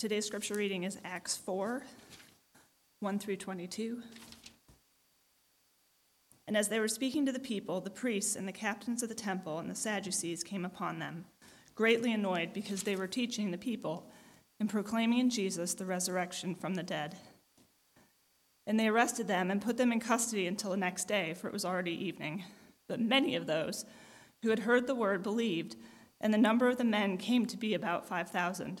Today's scripture reading is Acts 4 1 through 22. And as they were speaking to the people, the priests and the captains of the temple and the Sadducees came upon them, greatly annoyed because they were teaching the people and proclaiming in Jesus the resurrection from the dead. And they arrested them and put them in custody until the next day, for it was already evening. But many of those who had heard the word believed, and the number of the men came to be about 5,000.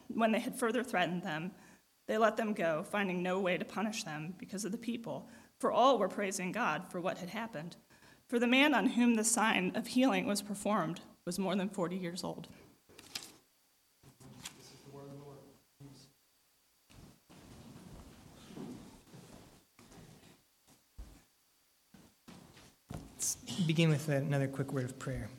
when they had further threatened them, they let them go, finding no way to punish them because of the people, for all were praising God for what had happened. For the man on whom the sign of healing was performed was more than 40 years old. Let's begin with another quick word of prayer.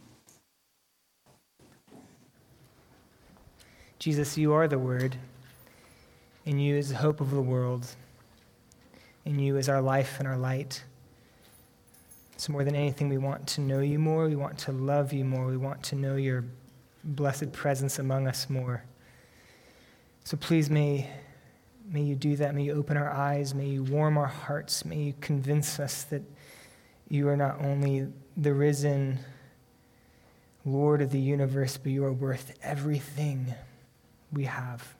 Jesus, you are the Word. and you is the hope of the world. and you is our life and our light. So, more than anything, we want to know you more. We want to love you more. We want to know your blessed presence among us more. So, please, may, may you do that. May you open our eyes. May you warm our hearts. May you convince us that you are not only the risen Lord of the universe, but you are worth everything we have.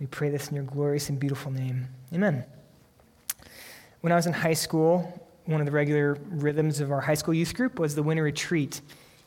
We pray this in your glorious and beautiful name. Amen. When I was in high school, one of the regular rhythms of our high school youth group was the winter retreat.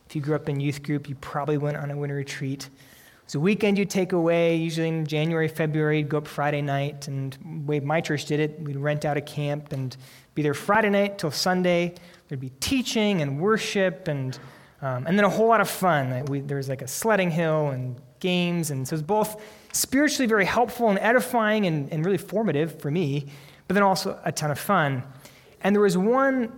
If you grew up in youth group, you probably went on a winter retreat. It was a weekend you'd take away, usually in January, February, you'd go up Friday night. And the way my church did it, we'd rent out a camp and be there Friday night till Sunday. There'd be teaching and worship and, um, and then a whole lot of fun. We, there was like a sledding hill and games. And so it was both spiritually very helpful and edifying and, and really formative for me, but then also a ton of fun. And there was one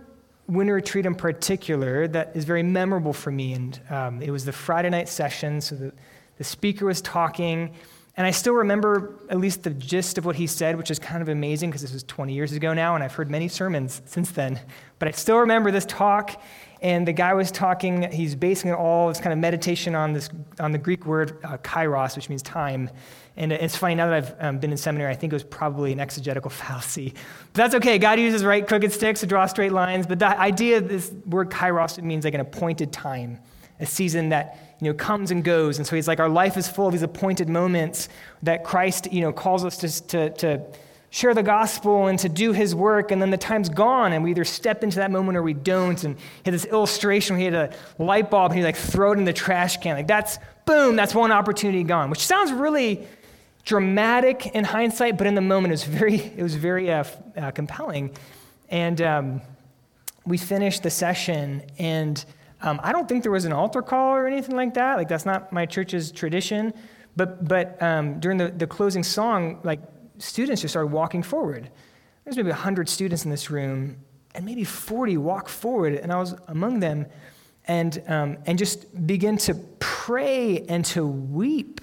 winter retreat in particular that is very memorable for me. And um, it was the Friday night session. So the, the speaker was talking. And I still remember at least the gist of what he said, which is kind of amazing because this was 20 years ago now, and I've heard many sermons since then. But I still remember this talk, and the guy was talking, he's basing it all this kind of meditation on, this, on the Greek word uh, kairos, which means time. And it's funny, now that I've um, been in seminary, I think it was probably an exegetical fallacy. But that's okay. God uses right crooked sticks to draw straight lines. But the idea of this word kairos, it means like an appointed time, a season that you know, comes and goes. And so he's like, our life is full of these appointed moments that Christ you know, calls us to, to, to share the gospel and to do his work, and then the time's gone, and we either step into that moment or we don't. And he had this illustration where he had a light bulb and he like throw it in the trash can. Like that's boom, that's one opportunity gone, which sounds really dramatic in hindsight, but in the moment, it was very, it was very uh, uh, compelling. And um, we finished the session, and um, I don't think there was an altar call or anything like that. Like, that's not my church's tradition. But, but um, during the, the closing song, like, students just started walking forward. There's maybe 100 students in this room, and maybe 40 walk forward, and I was among them, and, um, and just begin to pray and to weep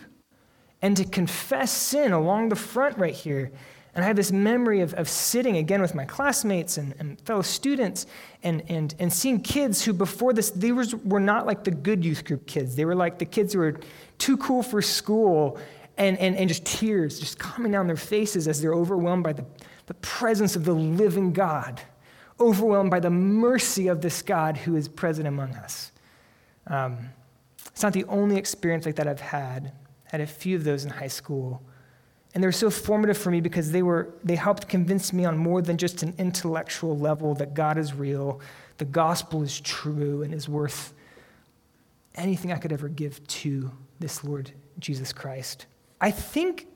and to confess sin along the front right here. And I have this memory of, of sitting again with my classmates and, and fellow students and, and, and seeing kids who, before this, they was, were not like the good youth group kids. They were like the kids who were too cool for school and, and, and just tears just coming down their faces as they're overwhelmed by the, the presence of the living God, overwhelmed by the mercy of this God who is present among us. Um, it's not the only experience like that I've had. I had a few of those in high school. And they were so formative for me because they, were, they helped convince me on more than just an intellectual level that God is real, the gospel is true, and is worth anything I could ever give to this Lord Jesus Christ. I think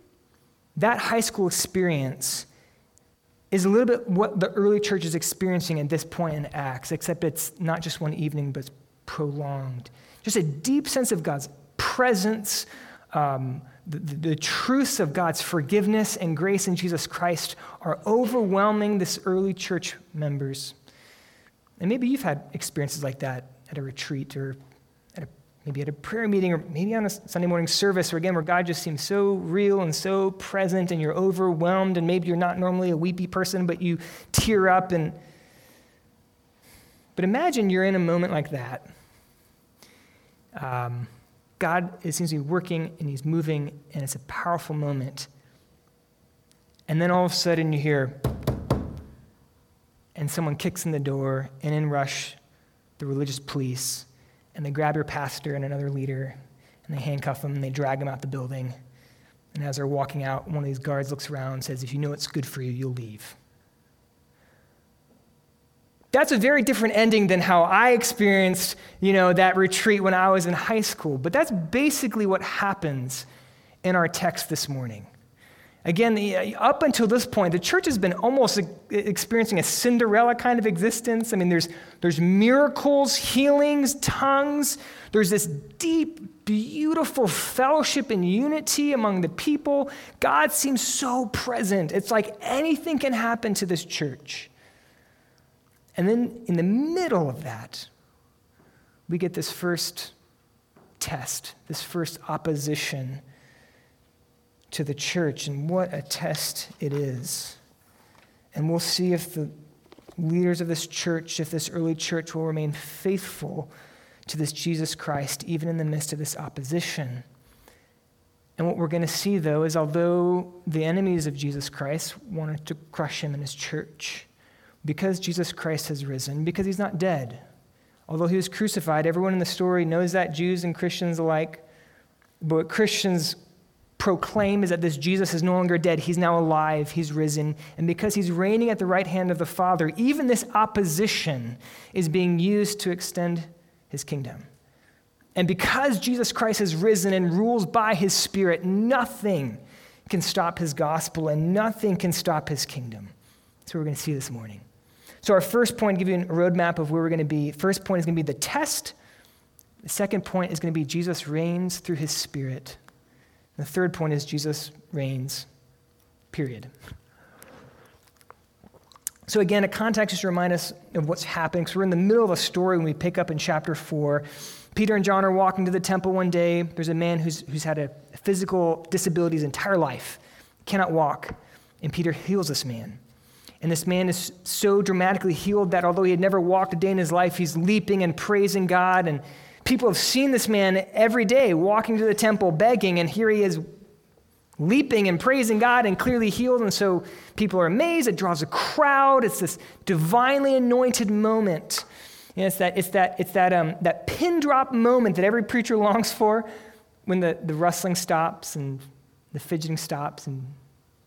that high school experience is a little bit what the early church is experiencing at this point in Acts, except it's not just one evening, but it's prolonged. Just a deep sense of God's presence, um, the, the, the truths of God's forgiveness and grace in Jesus Christ are overwhelming this early church members. And maybe you've had experiences like that at a retreat or maybe at a prayer meeting or maybe on a Sunday morning service or again where God just seems so real and so present and you're overwhelmed and maybe you're not normally a weepy person but you tear up and but imagine you're in a moment like that. Um, God it seems to be working and He's moving, and it's a powerful moment. And then all of a sudden you hear, and someone kicks in the door, and in rush the religious police, and they grab your pastor and another leader, and they handcuff them, and they drag them out the building. And as they're walking out, one of these guards looks around and says, If you know it's good for you, you'll leave. That's a very different ending than how I experienced, you know, that retreat when I was in high school. But that's basically what happens in our text this morning. Again, up until this point, the church has been almost experiencing a Cinderella kind of existence. I mean, there's, there's miracles, healings, tongues. There's this deep, beautiful fellowship and unity among the people. God seems so present. It's like anything can happen to this church. And then in the middle of that, we get this first test, this first opposition to the church. And what a test it is. And we'll see if the leaders of this church, if this early church will remain faithful to this Jesus Christ, even in the midst of this opposition. And what we're going to see, though, is although the enemies of Jesus Christ wanted to crush him and his church, because Jesus Christ has risen, because he's not dead. Although he was crucified, everyone in the story knows that, Jews and Christians alike. But what Christians proclaim is that this Jesus is no longer dead. He's now alive. He's risen. And because he's reigning at the right hand of the Father, even this opposition is being used to extend his kingdom. And because Jesus Christ has risen and rules by his Spirit, nothing can stop his gospel and nothing can stop his kingdom. That's what we're going to see this morning. So, our first point, give you a roadmap of where we're going to be. First point is going to be the test. The second point is going to be Jesus reigns through his spirit. The third point is Jesus reigns, period. So, again, a context just to remind us of what's happening. So, we're in the middle of a story when we pick up in chapter 4. Peter and John are walking to the temple one day. There's a man who's, who's had a physical disability his entire life, cannot walk. And Peter heals this man. And this man is so dramatically healed that although he had never walked a day in his life, he's leaping and praising God. And people have seen this man every day walking to the temple begging, and here he is leaping and praising God and clearly healed. And so people are amazed. It draws a crowd. It's this divinely anointed moment. It's that, it's that, it's that, um, that pin drop moment that every preacher longs for when the, the rustling stops and the fidgeting stops, and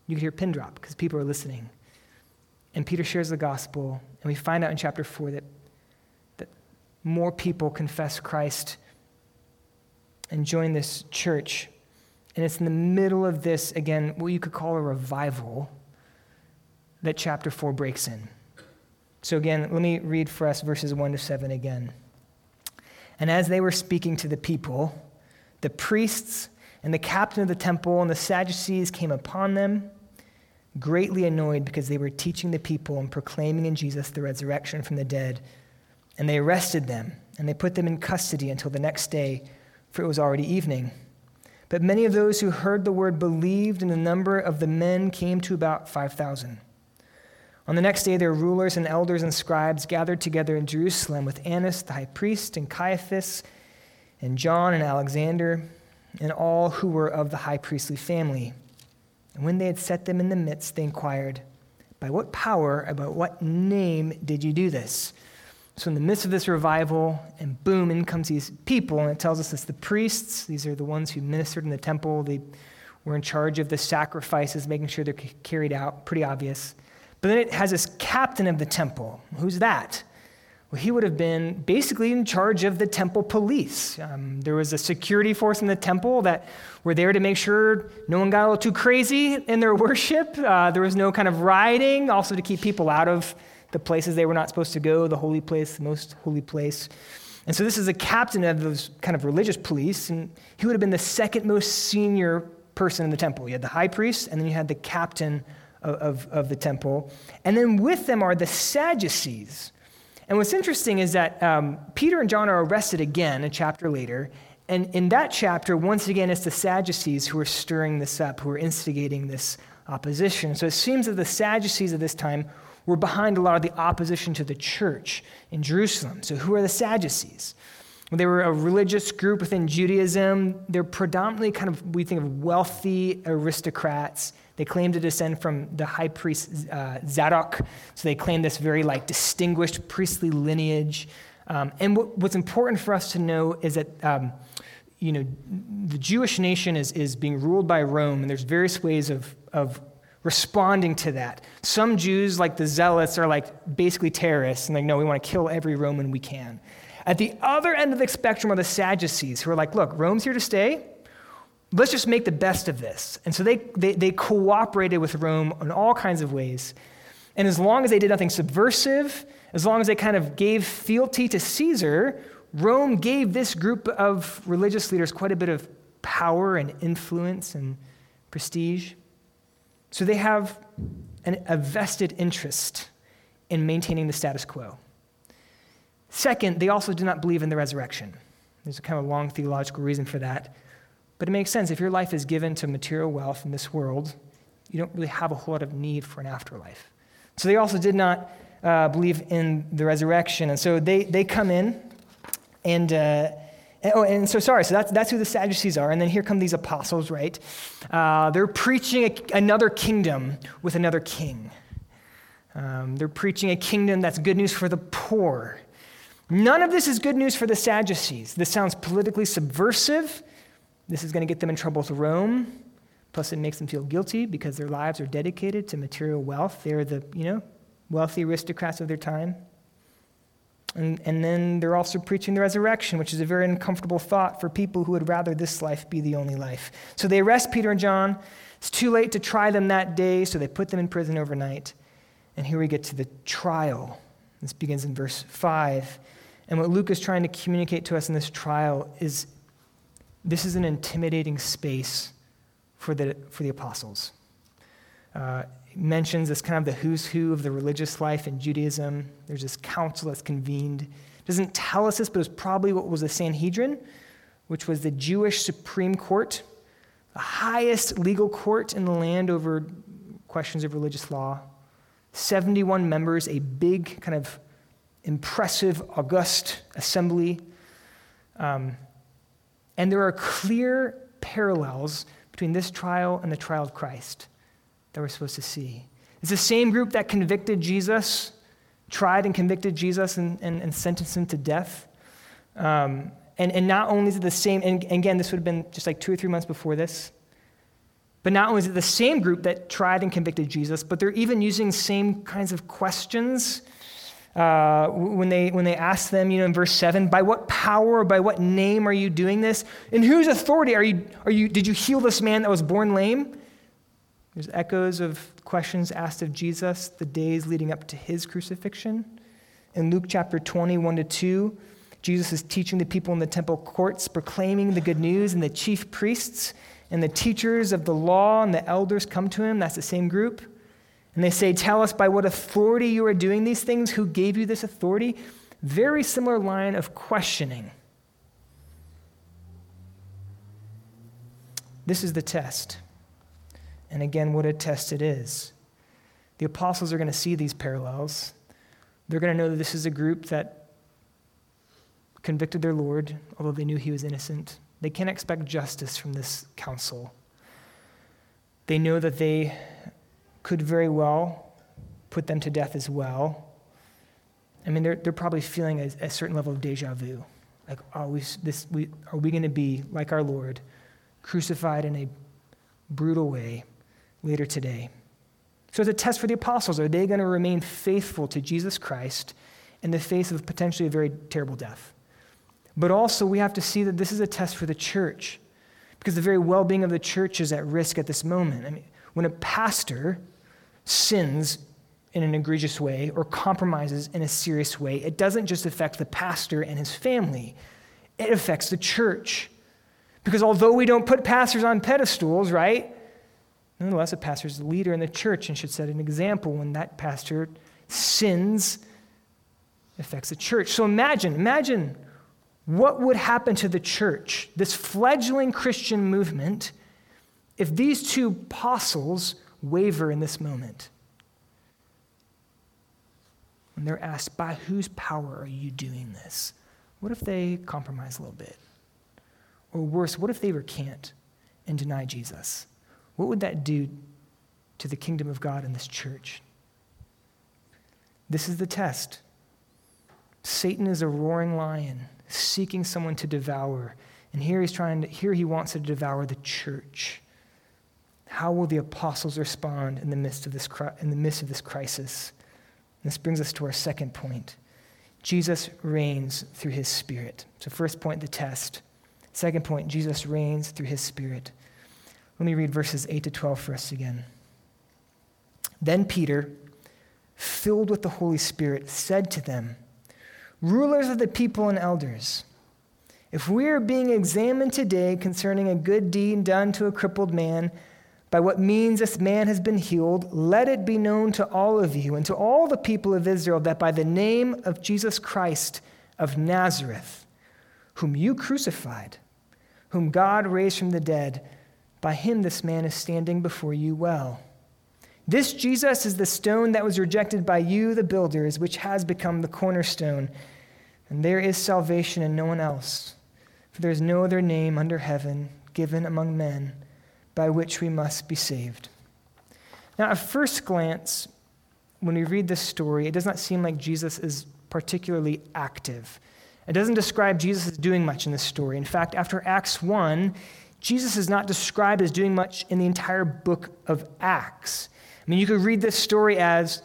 you can hear pin drop because people are listening. And Peter shares the gospel, and we find out in chapter 4 that, that more people confess Christ and join this church. And it's in the middle of this, again, what you could call a revival, that chapter 4 breaks in. So, again, let me read for us verses 1 to 7 again. And as they were speaking to the people, the priests and the captain of the temple and the Sadducees came upon them, greatly annoyed because they were teaching the people and proclaiming in Jesus the resurrection from the dead. And they arrested them, and they put them in custody until the next day, for it was already evening. But many of those who heard the word believed, and the number of the men came to about 5,000. On the next day, their rulers and elders and scribes gathered together in Jerusalem with Annas the high priest, and Caiaphas, and John and Alexander, and all who were of the high priestly family. And when they had set them in the midst, they inquired, By what power, about what name did you do this? So, in the midst of this revival, and boom, in comes these people, and it tells us it's the priests. These are the ones who ministered in the temple. They were in charge of the sacrifices, making sure they're carried out. Pretty obvious. But then it has this captain of the temple. Who's that? Well, he would have been basically in charge of the temple police. Um, there was a security force in the temple that were there to make sure no one got a little too crazy in their worship. Uh, there was no kind of rioting, also to keep people out of the places they were not supposed to go, the holy place, the most holy place. And so this is a captain of those kind of religious police, and he would have been the second most senior person in the temple. You had the high priest, and then you had the captain of, of, of the temple. And then with them are the Sadducees. And what's interesting is that um, Peter and John are arrested again a chapter later. And in that chapter, once again, it's the Sadducees who are stirring this up, who are instigating this opposition. So it seems that the Sadducees of this time were behind a lot of the opposition to the church in Jerusalem. So, who are the Sadducees? Well, they were a religious group within Judaism. They're predominantly kind of, we think of wealthy aristocrats. They claim to descend from the high priest uh, Zadok. So they claim this very like distinguished priestly lineage. Um, and what, what's important for us to know is that um, you know the Jewish nation is, is being ruled by Rome, and there's various ways of, of responding to that. Some Jews, like the Zealots, are like basically terrorists, and like, no, we want to kill every Roman we can. At the other end of the spectrum are the Sadducees, who are like, look, Rome's here to stay. Let's just make the best of this. And so they, they, they cooperated with Rome in all kinds of ways. And as long as they did nothing subversive, as long as they kind of gave fealty to Caesar, Rome gave this group of religious leaders quite a bit of power and influence and prestige. So they have an, a vested interest in maintaining the status quo. Second, they also do not believe in the resurrection. There's a kind of long theological reason for that. But it makes sense. If your life is given to material wealth in this world, you don't really have a whole lot of need for an afterlife. So they also did not uh, believe in the resurrection. And so they, they come in and. Uh, Oh, and so sorry, so that's, that's who the Sadducees are. And then here come these apostles, right? Uh, they're preaching a, another kingdom with another king. Um, they're preaching a kingdom that's good news for the poor. None of this is good news for the Sadducees. This sounds politically subversive. This is going to get them in trouble with Rome. Plus, it makes them feel guilty because their lives are dedicated to material wealth. They're the, you know, wealthy aristocrats of their time. And, and then they're also preaching the resurrection, which is a very uncomfortable thought for people who would rather this life be the only life. So they arrest Peter and John. It's too late to try them that day, so they put them in prison overnight. And here we get to the trial. This begins in verse 5. And what Luke is trying to communicate to us in this trial is this is an intimidating space for the, for the apostles. Uh, mentions this kind of the who's who of the religious life in Judaism. There's this council that's convened. It doesn't tell us this, but it's probably what was the Sanhedrin, which was the Jewish Supreme Court, the highest legal court in the land over questions of religious law. 71 members, a big, kind of impressive, august assembly. Um, and there are clear parallels between this trial and the trial of Christ that we're supposed to see. It's the same group that convicted Jesus, tried and convicted Jesus, and, and, and sentenced him to death. Um, and, and not only is it the same, and again, this would have been just like two or three months before this, but not only is it the same group that tried and convicted Jesus, but they're even using same kinds of questions uh, when, they, when they ask them, you know, in verse 7, by what power or by what name are you doing this? In whose authority are you, are you, did you heal this man that was born lame? There's echoes of questions asked of Jesus the days leading up to his crucifixion. In Luke chapter 21 to 2, Jesus is teaching the people in the temple courts, proclaiming the good news, and the chief priests and the teachers of the law and the elders come to him. That's the same group. And they say, Tell us by what authority you are doing these things. Who gave you this authority? Very similar line of questioning. This is the test. And again, what a test it is. The apostles are going to see these parallels. They're going to know that this is a group that convicted their Lord, although they knew he was innocent. They can't expect justice from this council. They know that they could very well put them to death as well. I mean, they're, they're probably feeling a, a certain level of deja vu. Like, are we, this, we, are we going to be like our Lord, crucified in a brutal way later today? So it's a test for the apostles. Are they going to remain faithful to Jesus Christ in the face of potentially a very terrible death? But also, we have to see that this is a test for the church because the very well being of the church is at risk at this moment. I mean, when a pastor sins in an egregious way or compromises in a serious way, it doesn't just affect the pastor and his family, it affects the church. Because although we don't put pastors on pedestals, right? Nonetheless, a pastor is a leader in the church and should set an example when that pastor sins affects the church. So imagine, imagine what would happen to the church, this fledgling Christian movement, if these two apostles waver in this moment? When they're asked, by whose power are you doing this? What if they compromise a little bit? Or worse, what if they recant and deny Jesus? What would that do to the kingdom of God in this church? This is the test. Satan is a roaring lion seeking someone to devour. And here he's trying to, here he wants to devour the church. How will the apostles respond in the midst of this, in the midst of this crisis? And this brings us to our second point. Jesus reigns through his spirit. So, first point, the test. Second point, Jesus reigns through his spirit. Let me read verses 8 to 12 for us again. Then Peter, filled with the Holy Spirit, said to them, rulers of the people and elders, if we are being examined today concerning a good deed done to a crippled man, by what means this man has been healed, let it be known to all of you and to all the people of Israel that by the name of Jesus Christ of Nazareth, whom you crucified, whom God raised from the dead, by him this man is standing before you well. This Jesus is the stone that was rejected by you, the builders, which has become the cornerstone. And there is salvation in no one else, for there is no other name under heaven given among men by which we must be saved. Now, at first glance, when we read this story, it does not seem like Jesus is particularly active. It doesn't describe Jesus as doing much in this story. In fact, after Acts 1, Jesus is not described as doing much in the entire book of Acts. I mean, you could read this story as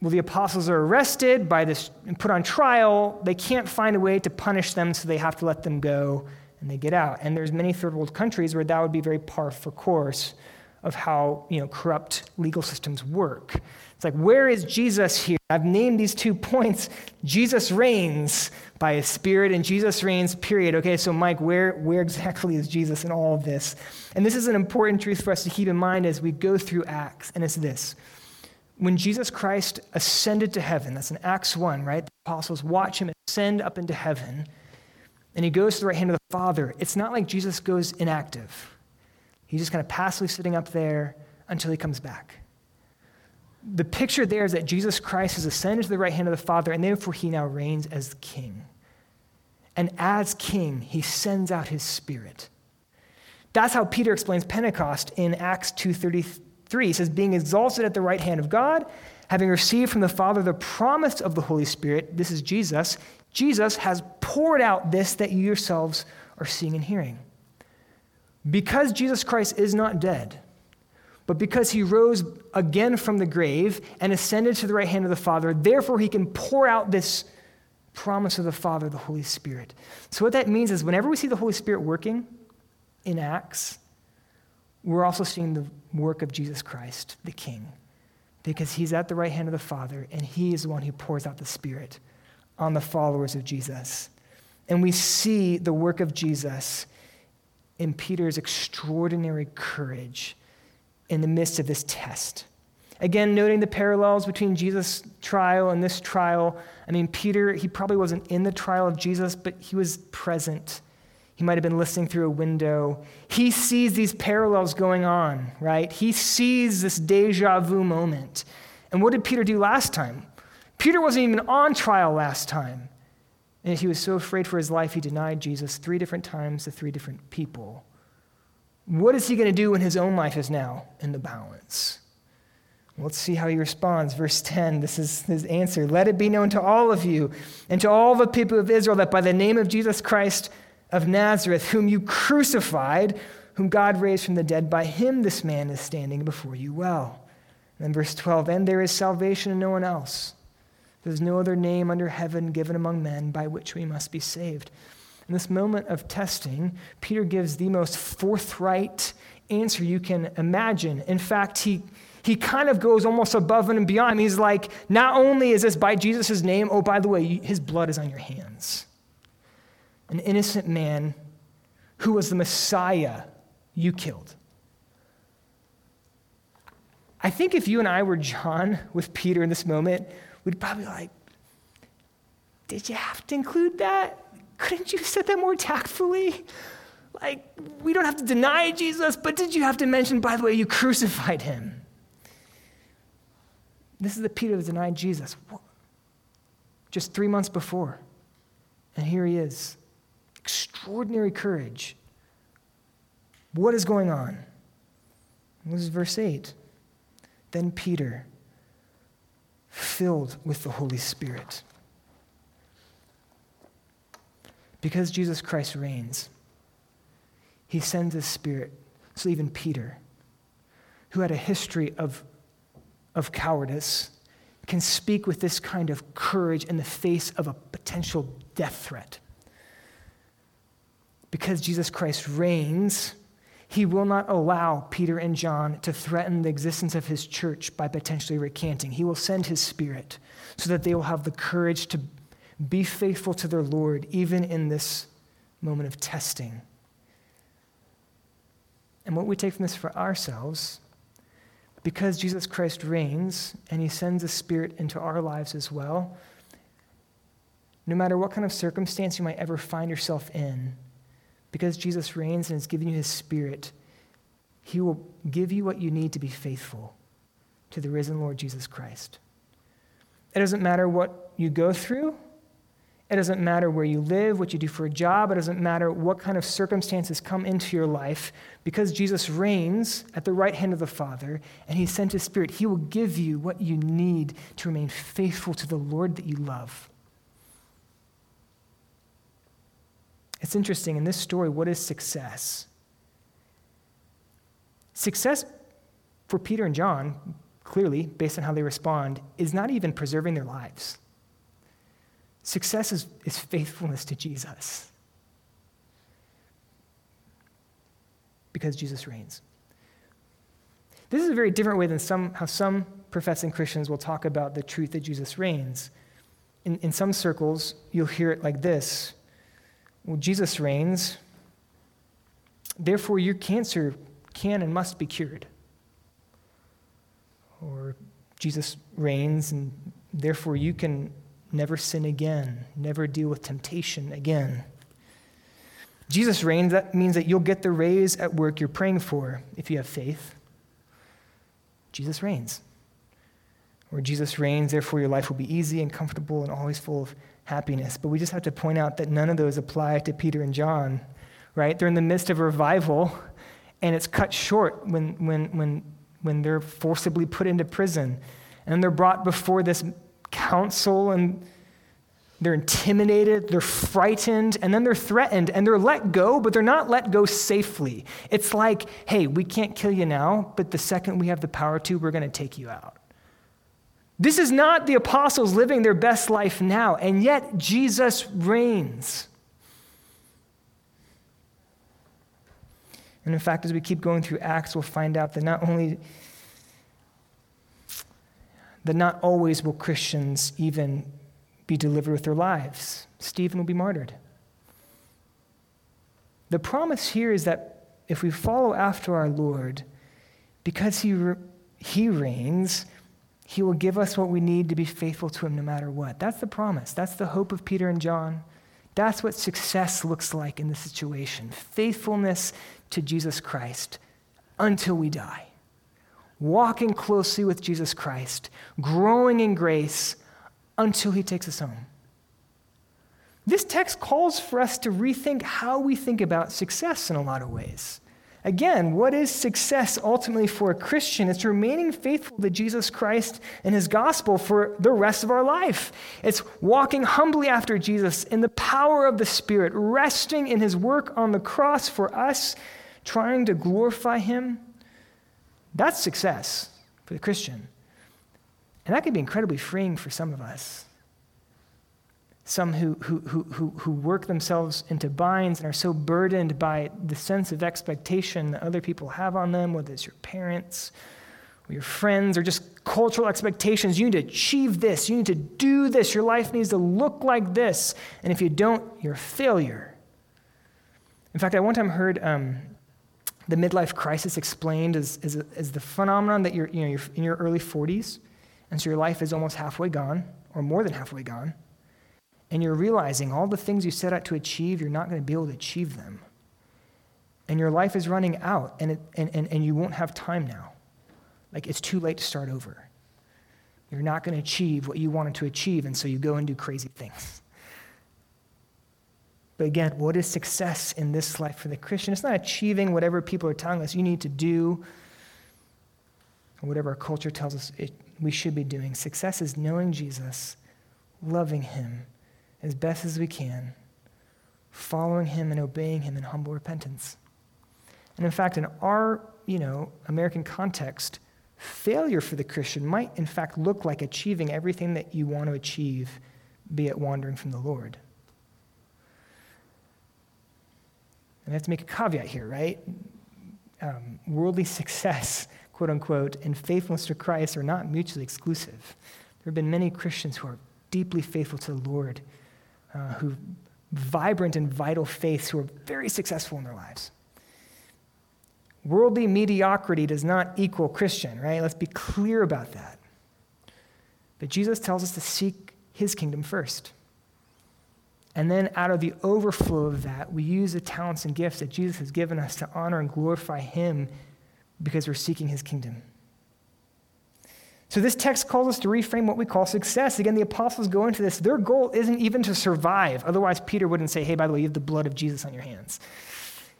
well, the apostles are arrested by this and put on trial. They can't find a way to punish them, so they have to let them go and they get out. And there's many third world countries where that would be very par for course of how you know, corrupt legal systems work. It's like, where is Jesus here? I've named these two points. Jesus reigns by his spirit, and Jesus reigns, period. Okay, so Mike, where, where exactly is Jesus in all of this? And this is an important truth for us to keep in mind as we go through Acts, and it's this when Jesus Christ ascended to heaven, that's in Acts 1, right? The apostles watch him ascend up into heaven, and he goes to the right hand of the Father. It's not like Jesus goes inactive. He's just kind of passively sitting up there until he comes back. The picture there is that Jesus Christ has ascended to the right hand of the Father, and therefore he now reigns as king. And as king, he sends out his spirit. That's how Peter explains Pentecost in Acts 2:33 he says, being exalted at the right hand of God, having received from the Father the promise of the Holy Spirit, this is Jesus, Jesus has poured out this that you yourselves are seeing and hearing. Because Jesus Christ is not dead, But because he rose again from the grave and ascended to the right hand of the Father, therefore he can pour out this promise of the Father, the Holy Spirit. So, what that means is whenever we see the Holy Spirit working in Acts, we're also seeing the work of Jesus Christ, the King, because he's at the right hand of the Father, and he is the one who pours out the Spirit on the followers of Jesus. And we see the work of Jesus in Peter's extraordinary courage in the midst of this test. Again, noting the parallels between Jesus' trial and this trial. I mean, Peter, he probably wasn't in the trial of Jesus, but he was present. He might have been listening through a window. He sees these parallels going on, right? He sees this deja vu moment. And what did Peter do last time? Peter wasn't even on trial last time. And he was so afraid for his life, he denied Jesus three different times to three different people. What is he going to do when his own life is now in the balance? Let's see how he responds. Verse 10, this is his answer. Let it be known to all of you and to all the people of Israel that by the name of Jesus Christ of Nazareth, whom you crucified, whom God raised from the dead, by him this man is standing before you well. And then verse 12, and there is salvation in no one else. There's no other name under heaven given among men by which we must be saved. In this moment of testing, Peter gives the most forthright answer you can imagine. In fact, he, he kind of goes almost above and beyond. He's like, not only is this by Jesus' name, oh, by the way, his blood is on your hands. An innocent man who was the Messiah you killed. I think if you and I were John with Peter in this moment, we'd probably like, did you have to include that? Couldn't you have said that more tactfully? Like, we don't have to deny Jesus, but did you have to mention, by the way, you crucified him? This is the Peter that denied Jesus just three months before. And here he is. Extraordinary courage. What is going on? This is verse 8. Then Peter, filled with the Holy Spirit, because Jesus Christ reigns, he sends his spirit. So even Peter, who had a history of, of cowardice, can speak with this kind of courage in the face of a potential death threat. Because Jesus Christ reigns, he will not allow Peter and John to threaten the existence of his church by potentially recanting. He will send his spirit so that they will have the courage to be faithful to their Lord, even in this moment of testing. And what we take from this for ourselves, because Jesus Christ reigns and he sends a spirit into our lives as well, no matter what kind of circumstance you might ever find yourself in, because Jesus reigns and has given you his spirit, he will give you what you need to be faithful to the risen Lord Jesus Christ. It doesn't matter what you go through, it doesn't matter where you live, what you do for a job. It doesn't matter what kind of circumstances come into your life. Because Jesus reigns at the right hand of the Father and He sent His Spirit, He will give you what you need to remain faithful to the Lord that you love. It's interesting in this story, what is success? Success for Peter and John, clearly, based on how they respond, is not even preserving their lives. Success is, is faithfulness to Jesus. Because Jesus reigns. This is a very different way than some, how some professing Christians will talk about the truth that Jesus reigns. In, in some circles, you'll hear it like this Well, Jesus reigns, therefore your cancer can and must be cured. Or Jesus reigns, and therefore you can never sin again, never deal with temptation again. Jesus reigns, that means that you'll get the raise at work you're praying for if you have faith. Jesus reigns. Or Jesus reigns, therefore your life will be easy and comfortable and always full of happiness. But we just have to point out that none of those apply to Peter and John, right? They're in the midst of revival, and it's cut short when, when, when, when they're forcibly put into prison. And they're brought before this council and they're intimidated, they're frightened, and then they're threatened, and they're let go, but they're not let go safely. It's like, hey, we can't kill you now, but the second we have the power to, we're going to take you out. This is not the apostles living their best life now, and yet Jesus reigns. And in fact, as we keep going through Acts, we'll find out that not only that not always will Christians even be delivered with their lives. Stephen will be martyred. The promise here is that if we follow after our Lord, because he, he reigns, he will give us what we need to be faithful to him no matter what. That's the promise. That's the hope of Peter and John. That's what success looks like in this situation faithfulness to Jesus Christ until we die. Walking closely with Jesus Christ, growing in grace until he takes us home. This text calls for us to rethink how we think about success in a lot of ways. Again, what is success ultimately for a Christian? It's remaining faithful to Jesus Christ and his gospel for the rest of our life. It's walking humbly after Jesus in the power of the Spirit, resting in his work on the cross for us, trying to glorify him. That's success for the Christian. And that can be incredibly freeing for some of us. Some who, who, who, who work themselves into binds and are so burdened by the sense of expectation that other people have on them, whether it's your parents or your friends or just cultural expectations. You need to achieve this. You need to do this. Your life needs to look like this. And if you don't, you're a failure. In fact, I one time heard um, the midlife crisis explained as, as, as the phenomenon that you're, you know, you're in your early 40s and so your life is almost halfway gone, or more than halfway gone. And you're realizing all the things you set out to achieve, you're not going to be able to achieve them. And your life is running out, and, it, and, and, and you won't have time now. Like it's too late to start over. You're not going to achieve what you wanted to achieve, and so you go and do crazy things. But again, what is success in this life for the Christian? It's not achieving whatever people are telling us you need to do, or whatever our culture tells us it, we should be doing. Success is knowing Jesus, loving him as best as we can, following him and obeying him in humble repentance. And in fact, in our, you know, American context, failure for the Christian might in fact look like achieving everything that you want to achieve, be it wandering from the Lord. And I have to make a caveat here, right? Um, worldly success quote unquote, and faithfulness to Christ are not mutually exclusive. There have been many Christians who are deeply faithful to the Lord, uh, who vibrant and vital faiths, who are very successful in their lives. Worldly mediocrity does not equal Christian, right? Let's be clear about that. But Jesus tells us to seek his kingdom first. And then, out of the overflow of that, we use the talents and gifts that Jesus has given us to honor and glorify him because we're seeking his kingdom. So, this text calls us to reframe what we call success. Again, the apostles go into this. Their goal isn't even to survive. Otherwise, Peter wouldn't say, hey, by the way, you have the blood of Jesus on your hands.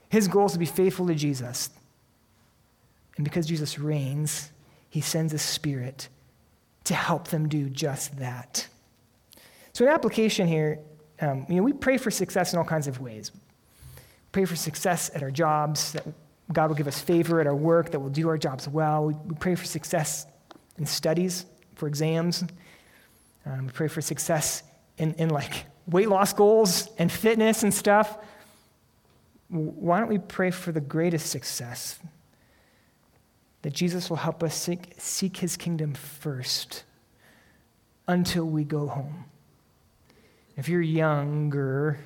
His goal is to be faithful to Jesus. And because Jesus reigns, he sends a spirit to help them do just that. So, an application here, um, you know, we pray for success in all kinds of ways. Pray for success at our jobs, that God will give us favor at our work, that we'll do our jobs well. We, we pray for success in studies, for exams. Um, we pray for success in, in like weight loss goals and fitness and stuff. Why don't we pray for the greatest success? That Jesus will help us seek, seek his kingdom first until we go home. If you're younger,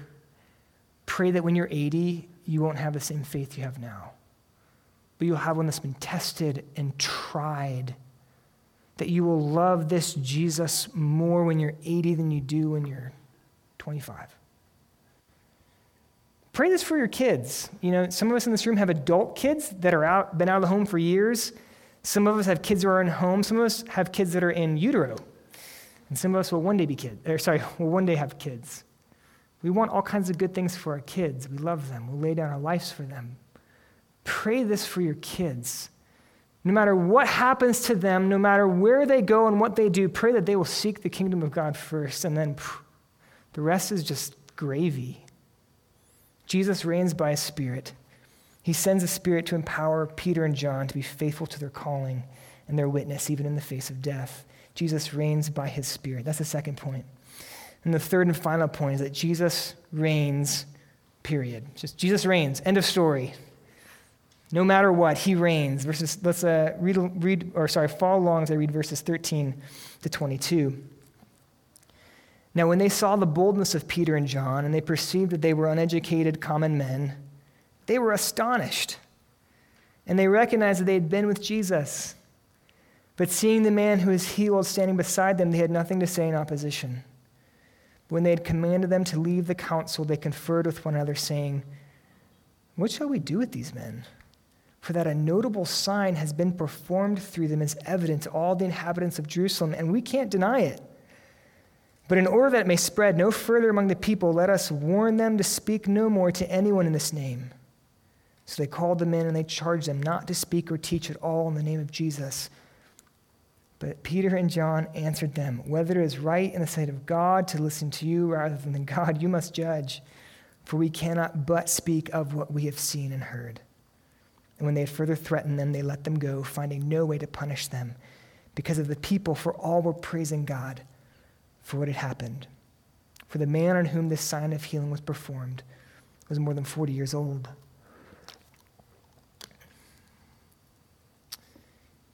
pray that when you're 80, you won't have the same faith you have now but you'll have one that's been tested and tried. That you will love this Jesus more when you're 80 than you do when you're 25. Pray this for your kids. You know, some of us in this room have adult kids that are out, been out of the home for years. Some of us have kids who are in home. Some of us have kids that are in utero. And some of us will one day be kids, or sorry, will one day have kids. We want all kinds of good things for our kids. We love them. We'll lay down our lives for them. Pray this for your kids. No matter what happens to them, no matter where they go and what they do, pray that they will seek the kingdom of God first, and then The rest is just gravy. Jesus reigns by his spirit. He sends a spirit to empower Peter and John to be faithful to their calling and their witness, even in the face of death. Jesus reigns by his spirit. That's the second point. And the third and final point is that Jesus reigns, period. Just Jesus reigns. End of story. No matter what, he reigns. Verses, let's uh, read, read, or sorry, follow along as I read verses 13 to 22. Now, when they saw the boldness of Peter and John, and they perceived that they were uneducated common men, they were astonished. And they recognized that they had been with Jesus. But seeing the man who was healed standing beside them, they had nothing to say in opposition. When they had commanded them to leave the council, they conferred with one another, saying, What shall we do with these men? For that a notable sign has been performed through them is evident to all the inhabitants of Jerusalem, and we can't deny it. But in order that it may spread no further among the people, let us warn them to speak no more to anyone in this name. So they called them in and they charged them not to speak or teach at all in the name of Jesus. But Peter and John answered them, Whether it is right in the sight of God to listen to you rather than the God, you must judge, for we cannot but speak of what we have seen and heard. And when they had further threatened them, they let them go, finding no way to punish them because of the people, for all were praising God for what had happened. For the man on whom this sign of healing was performed was more than 40 years old.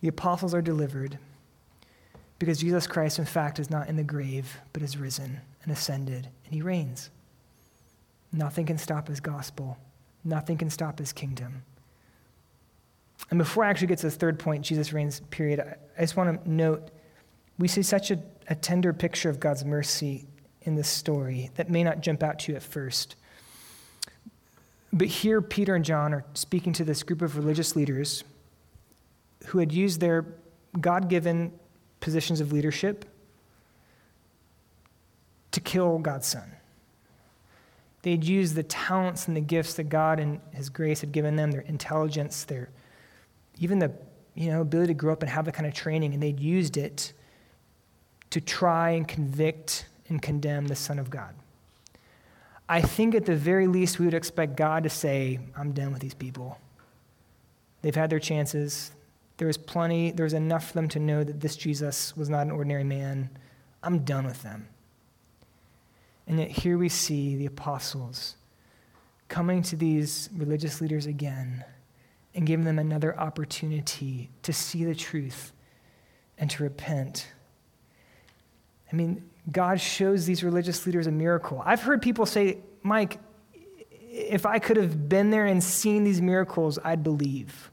The apostles are delivered because Jesus Christ, in fact, is not in the grave, but is risen and ascended, and he reigns. Nothing can stop his gospel, nothing can stop his kingdom. And before I actually get to the third point, Jesus reigns, period, I just want to note we see such a, a tender picture of God's mercy in this story that may not jump out to you at first. But here, Peter and John are speaking to this group of religious leaders who had used their God given positions of leadership to kill God's Son. They'd used the talents and the gifts that God and His grace had given them, their intelligence, their even the you know, ability to grow up and have that kind of training, and they'd used it to try and convict and condemn the Son of God. I think at the very least, we would expect God to say, I'm done with these people. They've had their chances. There was plenty, there was enough for them to know that this Jesus was not an ordinary man. I'm done with them. And yet, here we see the apostles coming to these religious leaders again and giving them another opportunity to see the truth and to repent. I mean, God shows these religious leaders a miracle. I've heard people say, Mike, if I could have been there and seen these miracles, I'd believe.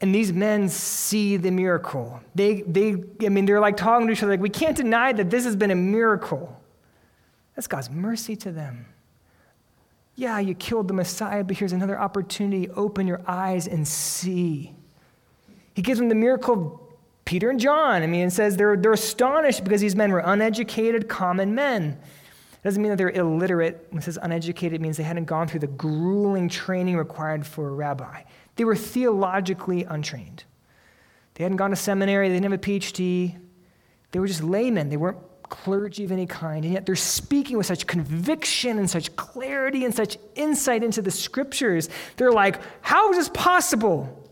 And these men see the miracle. They, they, I mean, they're like talking to each other, like, we can't deny that this has been a miracle. That's God's mercy to them. Yeah, you killed the Messiah, but here's another opportunity. Open your eyes and see. He gives them the miracle of Peter and John. I mean, it says they're, they're astonished because these men were uneducated, common men. It doesn't mean that they're illiterate. When it says uneducated, it means they hadn't gone through the grueling training required for a rabbi. They were theologically untrained. They hadn't gone to seminary, they didn't have a PhD. They were just laymen. They weren't clergy of any kind, and yet they're speaking with such conviction and such clarity and such insight into the scriptures. They're like, How is this possible?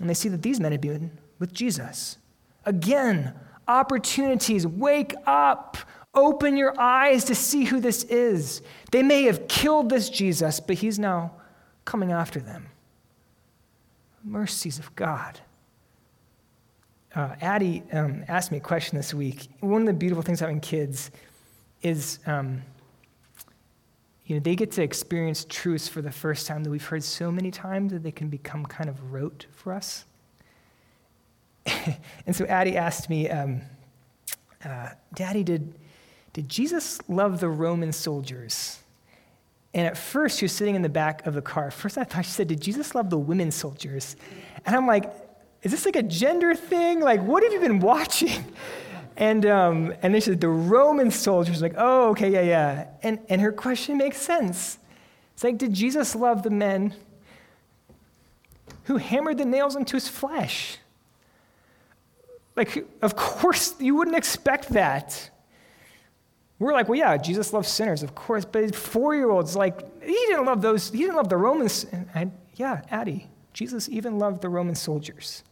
And they see that these men have been with Jesus. Again, opportunities. Wake up. Open your eyes to see who this is. They may have killed this Jesus, but he's now coming after them mercies of God. Uh, Addie um, asked me a question this week. One of the beautiful things having kids is, um, you know, they get to experience truths for the first time that we've heard so many times that they can become kind of rote for us. and so Addie asked me, um, uh, Daddy, did, did Jesus love the Roman soldiers? And at first, she was sitting in the back of the car. First, I thought she said, Did Jesus love the women soldiers? And I'm like, Is this like a gender thing? Like, what have you been watching? And, um, and they said, The Roman soldiers. Like, oh, okay, yeah, yeah. And, and her question makes sense. It's like, Did Jesus love the men who hammered the nails into his flesh? Like, of course, you wouldn't expect that. We're like, well, yeah, Jesus loves sinners, of course, but four year olds, like, he didn't love those, he didn't love the Romans. And I, yeah, Addie, Jesus even loved the Roman soldiers.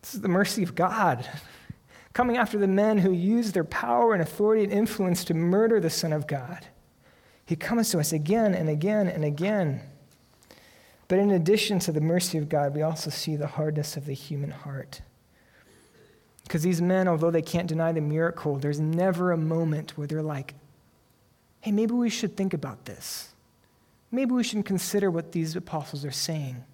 This is the mercy of God coming after the men who use their power and authority and influence to murder the Son of God. He comes to us again and again and again. But in addition to the mercy of God, we also see the hardness of the human heart. Because these men, although they can't deny the miracle, there's never a moment where they're like, hey, maybe we should think about this. Maybe we should consider what these apostles are saying.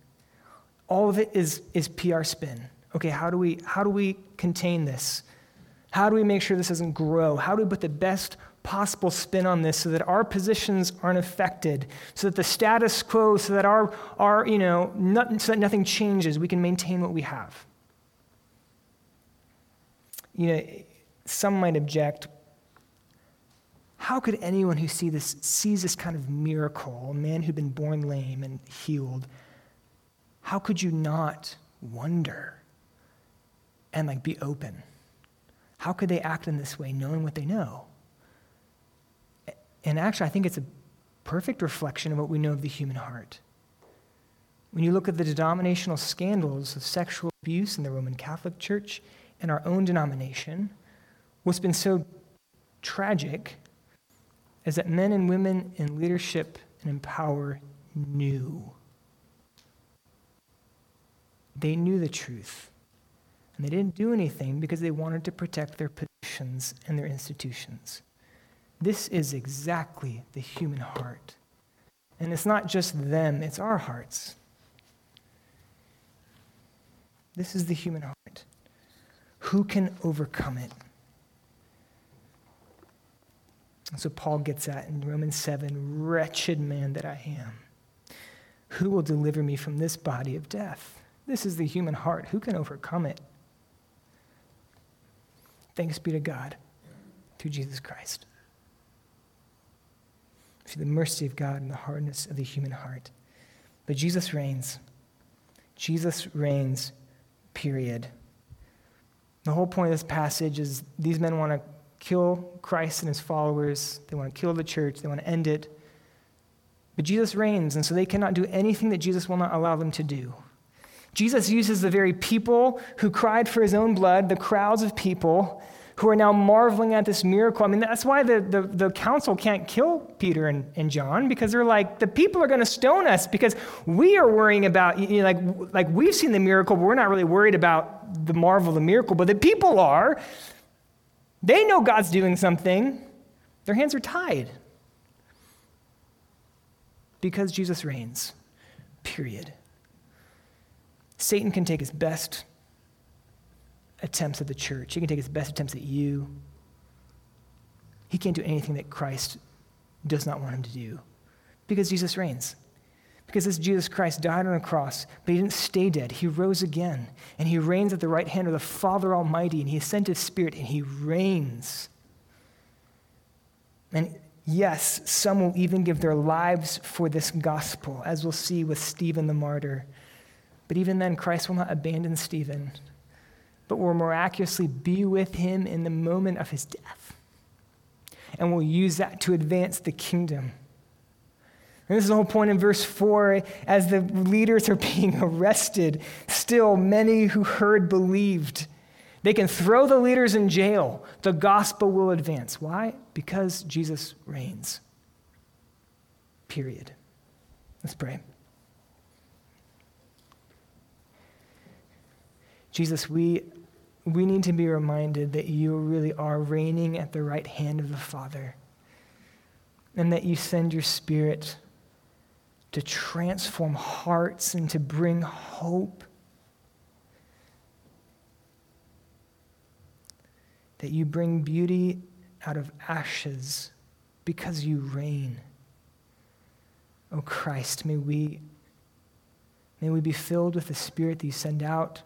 All of it is, is PR spin. Okay, how do, we, how do we contain this? How do we make sure this doesn't grow? How do we put the best possible spin on this so that our positions aren't affected, so that the status quo, so that our, our you know, not, so that nothing changes, we can maintain what we have? you know, some might object how could anyone who see this, sees this kind of miracle, a man who'd been born lame and healed, how could you not wonder and like be open? How could they act in this way knowing what they know? And actually, I think it's a perfect reflection of what we know of the human heart. When you look at the denominational scandals of sexual abuse in the Roman Catholic Church, and our own denomination, what's been so tragic is that men and women in leadership and in power knew. They knew the truth. And they didn't do anything because they wanted to protect their positions and their institutions. This is exactly the human heart. And it's not just them, it's our hearts. This is the human heart. Who can overcome it? So Paul gets at in Romans 7 Wretched man that I am. Who will deliver me from this body of death? This is the human heart. Who can overcome it? Thanks be to God through Jesus Christ. See the mercy of God and the hardness of the human heart. But Jesus reigns. Jesus reigns, period. The whole point of this passage is these men want to kill Christ and his followers, they want to kill the church, they want to end it. But Jesus reigns, and so they cannot do anything that Jesus will not allow them to do. Jesus uses the very people who cried for his own blood, the crowds of people, who are now marveling at this miracle. I mean, that's why the, the, the council can't kill Peter and, and John, because they're like, the people are going to stone us because we are worrying about, you know, like, like we've seen the miracle, but we're not really worried about the marvel of the miracle, but the people are. They know God's doing something. Their hands are tied because Jesus reigns, period. Satan can take his best attempts at the church. He can take his best attempts at you. He can't do anything that Christ does not want him to do because Jesus reigns. Because this Jesus Christ died on a cross, but he didn't stay dead. He rose again, and he reigns at the right hand of the Father Almighty, and he sent his Spirit, and he reigns. And yes, some will even give their lives for this gospel, as we'll see with Stephen the martyr. But even then, Christ will not abandon Stephen but will miraculously be with him in the moment of his death. And will use that to advance the kingdom. And this is the whole point in verse 4 as the leaders are being arrested, still many who heard believed. They can throw the leaders in jail. The gospel will advance. Why? Because Jesus reigns. Period. Let's pray. Jesus, we we need to be reminded that you really are reigning at the right hand of the Father and that you send your Spirit to transform hearts and to bring hope. That you bring beauty out of ashes because you reign. Oh Christ, may we, may we be filled with the Spirit that you send out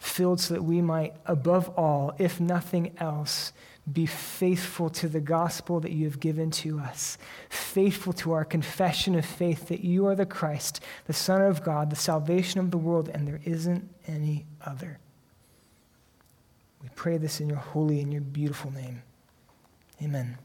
filled so that we might, above all, if nothing else, be faithful to the gospel that you have given to us, faithful to our confession of faith that you are the Christ, the Son of God, the salvation of the world, and there isn't any other. We pray this in your holy and your beautiful name. Amen.